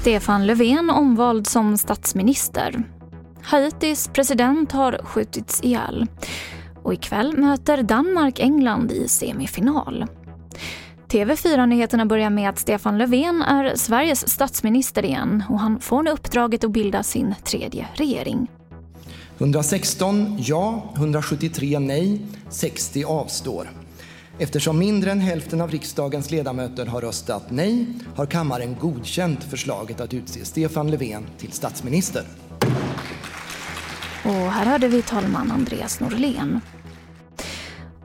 Stefan Löfven omvald som statsminister. Haitis president har skjutits ihjäl. Och ikväll möter Danmark England i semifinal. TV4-nyheterna börjar med att Stefan Löfven är Sveriges statsminister igen och han får nu uppdraget att bilda sin tredje regering. 116 ja, 173 nej, 60 avstår. Eftersom mindre än hälften av riksdagens ledamöter har röstat nej har kammaren godkänt förslaget att utse Stefan Löfven till statsminister. Och här hörde vi talman Andreas Norlén.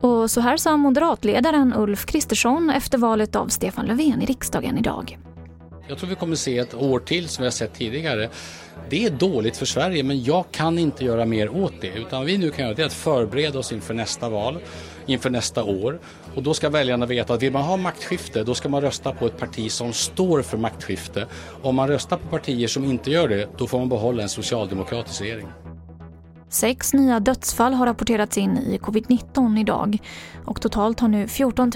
Och så här sa moderatledaren Ulf Kristersson efter valet av Stefan Löfven i riksdagen idag. Jag tror vi kommer se ett år till som vi har sett tidigare. Det är dåligt för Sverige men jag kan inte göra mer åt det utan vi nu kan göra det är att förbereda oss inför nästa val, inför nästa år och då ska väljarna veta att vill man ha maktskifte då ska man rösta på ett parti som står för maktskifte. Om man röstar på partier som inte gör det då får man behålla en socialdemokratisk regering. Sex nya dödsfall har rapporterats in i covid-19 idag och totalt har nu 14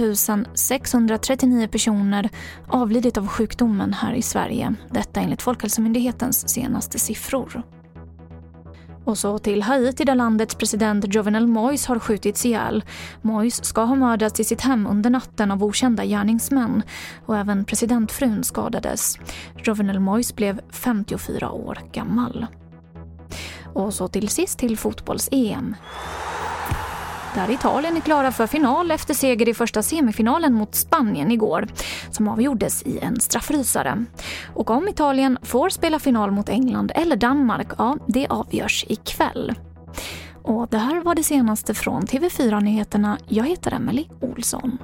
639 personer avlidit av sjukdomen här i Sverige. Detta enligt Folkhälsomyndighetens senaste siffror. Och så till Haiti där landets president Jovenel Moïse har skjutits ihjäl. Moïse ska ha mördats i sitt hem under natten av okända gärningsmän och även presidentfrun skadades. Jovenel Moïse blev 54 år gammal. Och så till sist till fotbolls-EM. Där Italien är klara för final efter seger i första semifinalen mot Spanien igår, som avgjordes i en straffrysare. Och om Italien får spela final mot England eller Danmark, ja, det avgörs ikväll. Och det här var det senaste från TV4 Nyheterna. Jag heter Emily Olsson.